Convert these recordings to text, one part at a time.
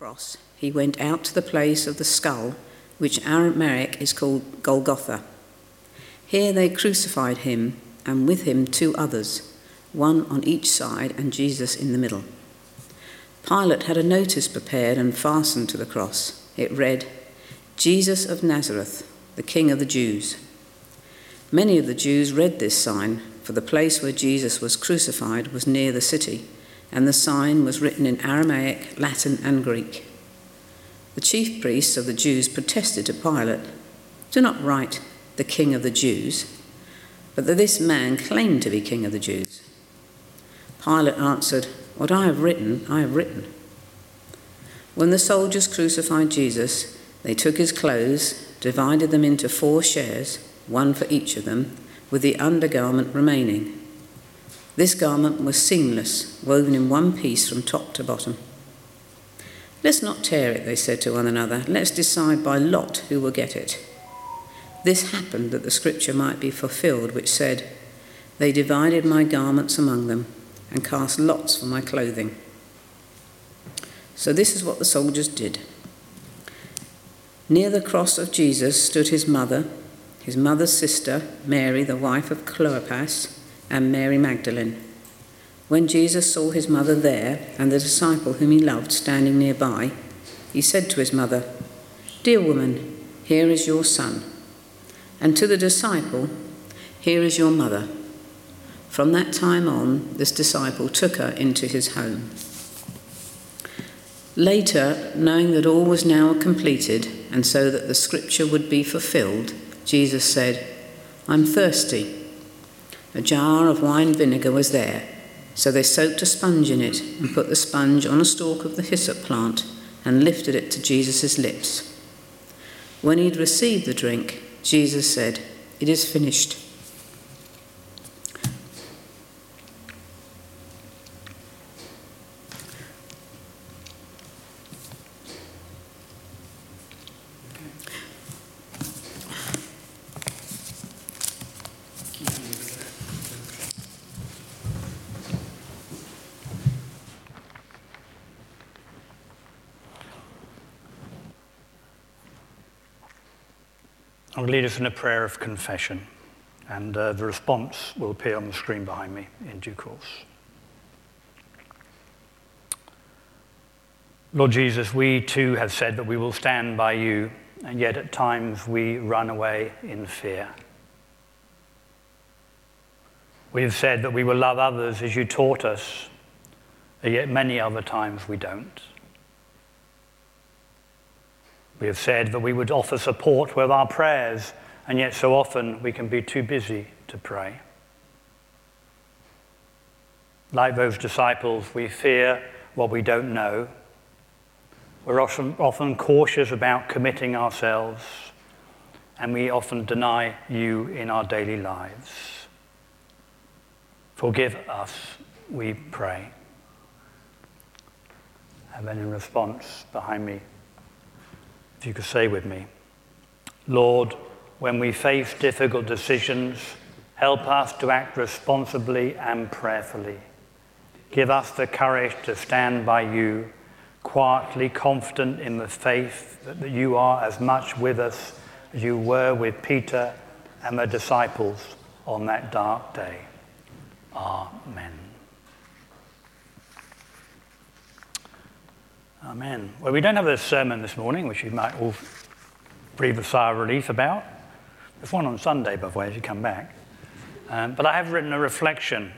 cross, he went out to the place of the skull, which Aramaic is called Golgotha. Here they crucified him, and with him two others, one on each side and Jesus in the middle. Pilate had a notice prepared and fastened to the cross. It read, Jesus of Nazareth, the King of the Jews. Many of the Jews read this sign, for the place where Jesus was crucified was near the city, and the sign was written in Aramaic, Latin, and Greek. The chief priests of the Jews protested to Pilate, Do not write the King of the Jews, but that this man claimed to be King of the Jews. Pilate answered, What I have written, I have written. When the soldiers crucified Jesus, they took his clothes, divided them into four shares, one for each of them, with the undergarment remaining. This garment was seamless, woven in one piece from top to bottom. Let's not tear it, they said to one another. Let's decide by lot who will get it. This happened that the scripture might be fulfilled, which said, They divided my garments among them and cast lots for my clothing. So this is what the soldiers did. Near the cross of Jesus stood his mother, his mother's sister, Mary, the wife of Clopas, and Mary Magdalene. When Jesus saw his mother there and the disciple whom he loved standing nearby, he said to his mother, Dear woman, here is your son. And to the disciple, Here is your mother. From that time on, this disciple took her into his home. Later, knowing that all was now completed, and so that the scripture would be fulfilled, Jesus said, I'm thirsty. A jar of wine vinegar was there, so they soaked a sponge in it and put the sponge on a stalk of the hyssop plant and lifted it to Jesus' lips. When he'd received the drink, Jesus said, It is finished. I'll lead us in a prayer of confession, and uh, the response will appear on the screen behind me in due course. Lord Jesus, we too have said that we will stand by you, and yet at times we run away in fear. We have said that we will love others as you taught us, and yet many other times we don't. We have said that we would offer support with our prayers, and yet so often we can be too busy to pray. Like those disciples, we fear what we don't know. We're often, often cautious about committing ourselves, and we often deny you in our daily lives. Forgive us, we pray. And then in response, behind me, if you could say with me, Lord, when we face difficult decisions, help us to act responsibly and prayerfully. Give us the courage to stand by you, quietly confident in the faith that you are as much with us as you were with Peter and the disciples on that dark day. Amen. Amen. Well, we don't have a sermon this morning, which you might all breathe a sigh of relief about. There's one on Sunday, by the way, as you come back. Um, but I have written a reflection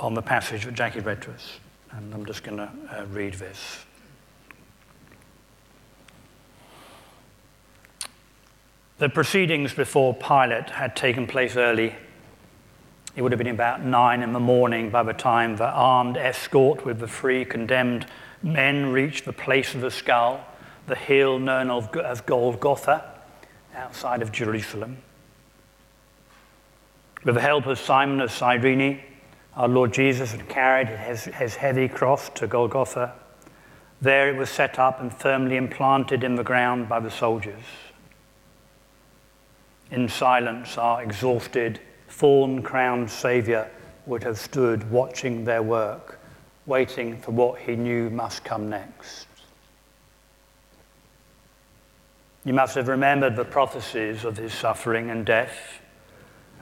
on the passage that Jackie read to us, and I'm just going to uh, read this. The proceedings before Pilate had taken place early. It would have been about nine in the morning by the time the armed escort with the three condemned men reached the place of the skull, the hill known as Golgotha, outside of Jerusalem. With the help of Simon of Cyrene, our Lord Jesus had carried his, his heavy cross to Golgotha. There it was set up and firmly implanted in the ground by the soldiers. In silence, our exhausted, thorn crowned Saviour would have stood watching their work waiting for what he knew must come next. You must have remembered the prophecies of his suffering and death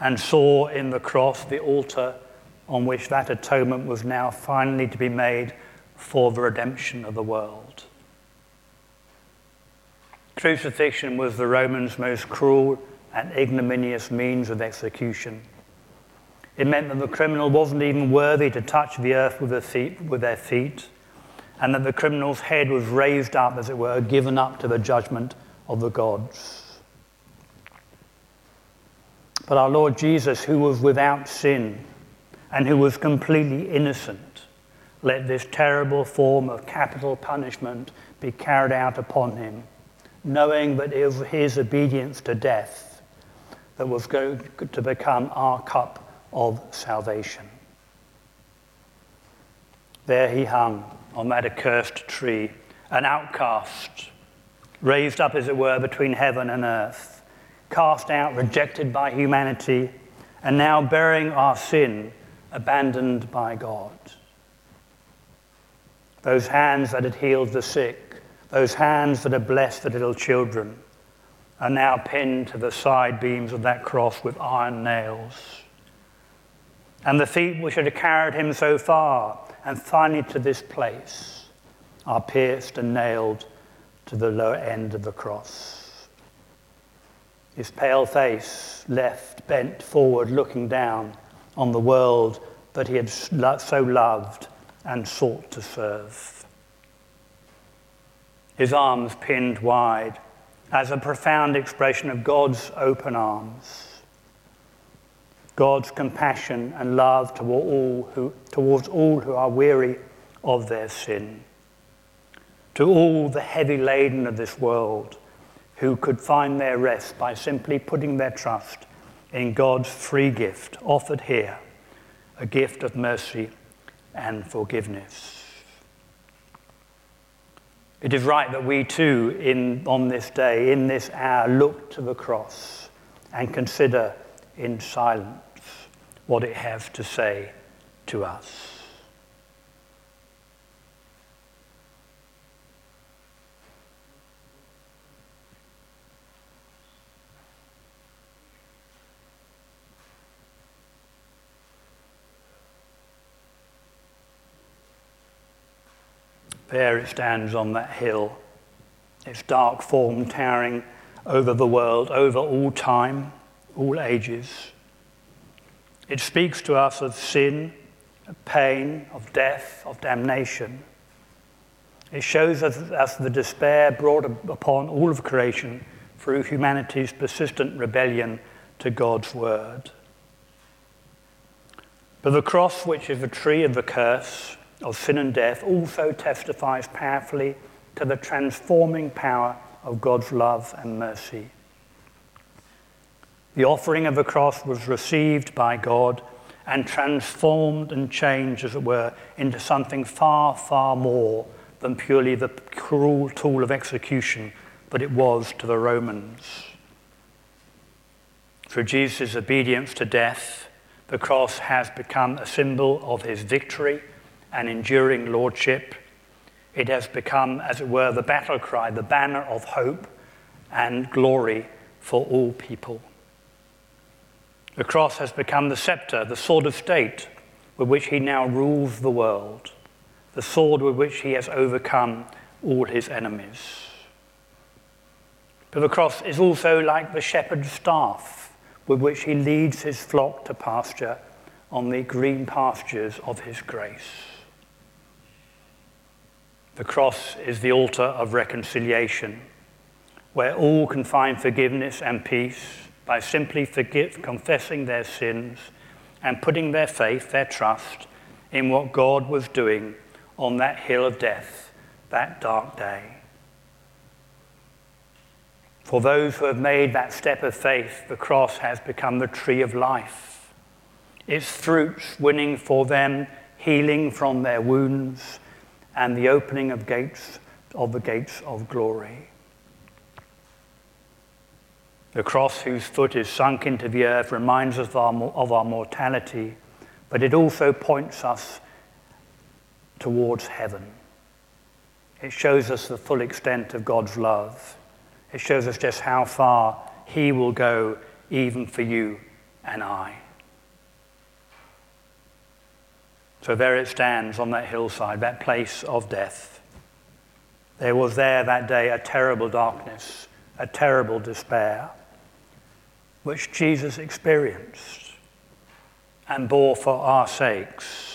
and saw in the cross the altar on which that atonement was now finally to be made for the redemption of the world. Crucifixion was the Romans' most cruel and ignominious means of execution. It meant that the criminal wasn't even worthy to touch the earth with their, feet, with their feet, and that the criminal's head was raised up, as it were, given up to the judgment of the gods. But our Lord Jesus, who was without sin and who was completely innocent, let this terrible form of capital punishment be carried out upon him, knowing that it was his obedience to death that was going to become our cup of salvation. There he hung on that accursed tree, an outcast, raised up, as it were, between heaven and earth, cast out, rejected by humanity, and now bearing our sin, abandoned by God. Those hands that had healed the sick, those hands that had blessed the little children, are now pinned to the side beams of that cross with iron nails. And the feet which had carried him so far and finally to this place are pierced and nailed to the lower end of the cross. His pale face left bent forward, looking down on the world that he had so loved and sought to serve. His arms pinned wide as a profound expression of God's open arms God's compassion and love toward all who, towards all who are weary of their sin. To all the heavy laden of this world who could find their rest by simply putting their trust in God's free gift offered here, a gift of mercy and forgiveness. It is right that we too, in, on this day, in this hour, look to the cross and consider in silence what it has to say to us. There it stands on that hill, its dark form towering over the world, over all time, all ages. It speaks to us of sin, of pain, of death, of damnation. It shows us, the despair brought upon all of creation through humanity's persistent rebellion to God's word. But the cross, which is the tree of the curse of sin and death, also testifies powerfully to the transforming power of God's love and mercy. The offering of the cross was received by God and transformed and changed, as it were, into something far, far more than purely the cruel tool of execution that it was to the Romans. Through Jesus' obedience to death, the cross has become a symbol of his victory and enduring lordship. It has become, as it were, the battle cry, the banner of hope and glory for all people. The cross has become the scepter, the sword of state, with which he now rules the world, the sword with which he has overcome all his enemies. But the cross is also like the shepherd's staff, with which he leads his flock to pasture on the green pastures of his grace. The cross is the altar of reconciliation, where all can find forgiveness and peace by simply forgive, confessing their sins and putting their faith, their trust in what God was doing on that hill of death that dark day. For those who have made that step of faith, the cross has become the tree of life. Its fruits winning for them healing from their wounds and the opening of gates of the gates of glory. The cross, whose foot is sunk into the earth, reminds us of our, of our mortality, but it also points us towards heaven. It shows us the full extent of God's love. It shows us just how far He will go, even for you and I. So there it stands on that hillside, that place of death. There was there that day a terrible darkness, a terrible despair, which Jesus experienced and bore for our sakes.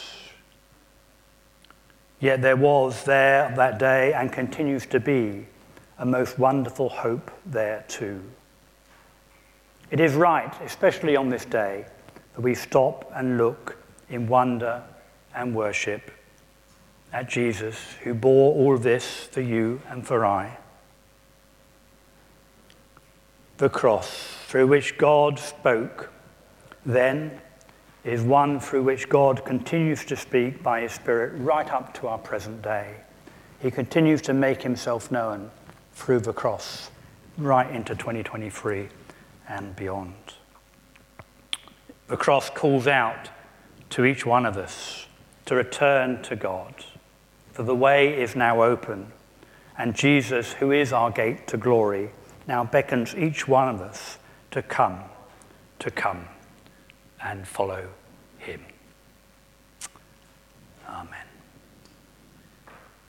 Yet there was there that day and continues to be a most wonderful hope there too. It is right, especially on this day, that we stop and look in wonder and worship at Jesus, who bore all this for you and for I. The cross through which God spoke then is one through which God continues to speak by His Spirit right up to our present day. He continues to make Himself known through the cross right into 2023 and beyond. The cross calls out to each one of us to return to God, for the way is now open, and Jesus, who is our gate to glory, now beckons each one of us to come, to come and follow him.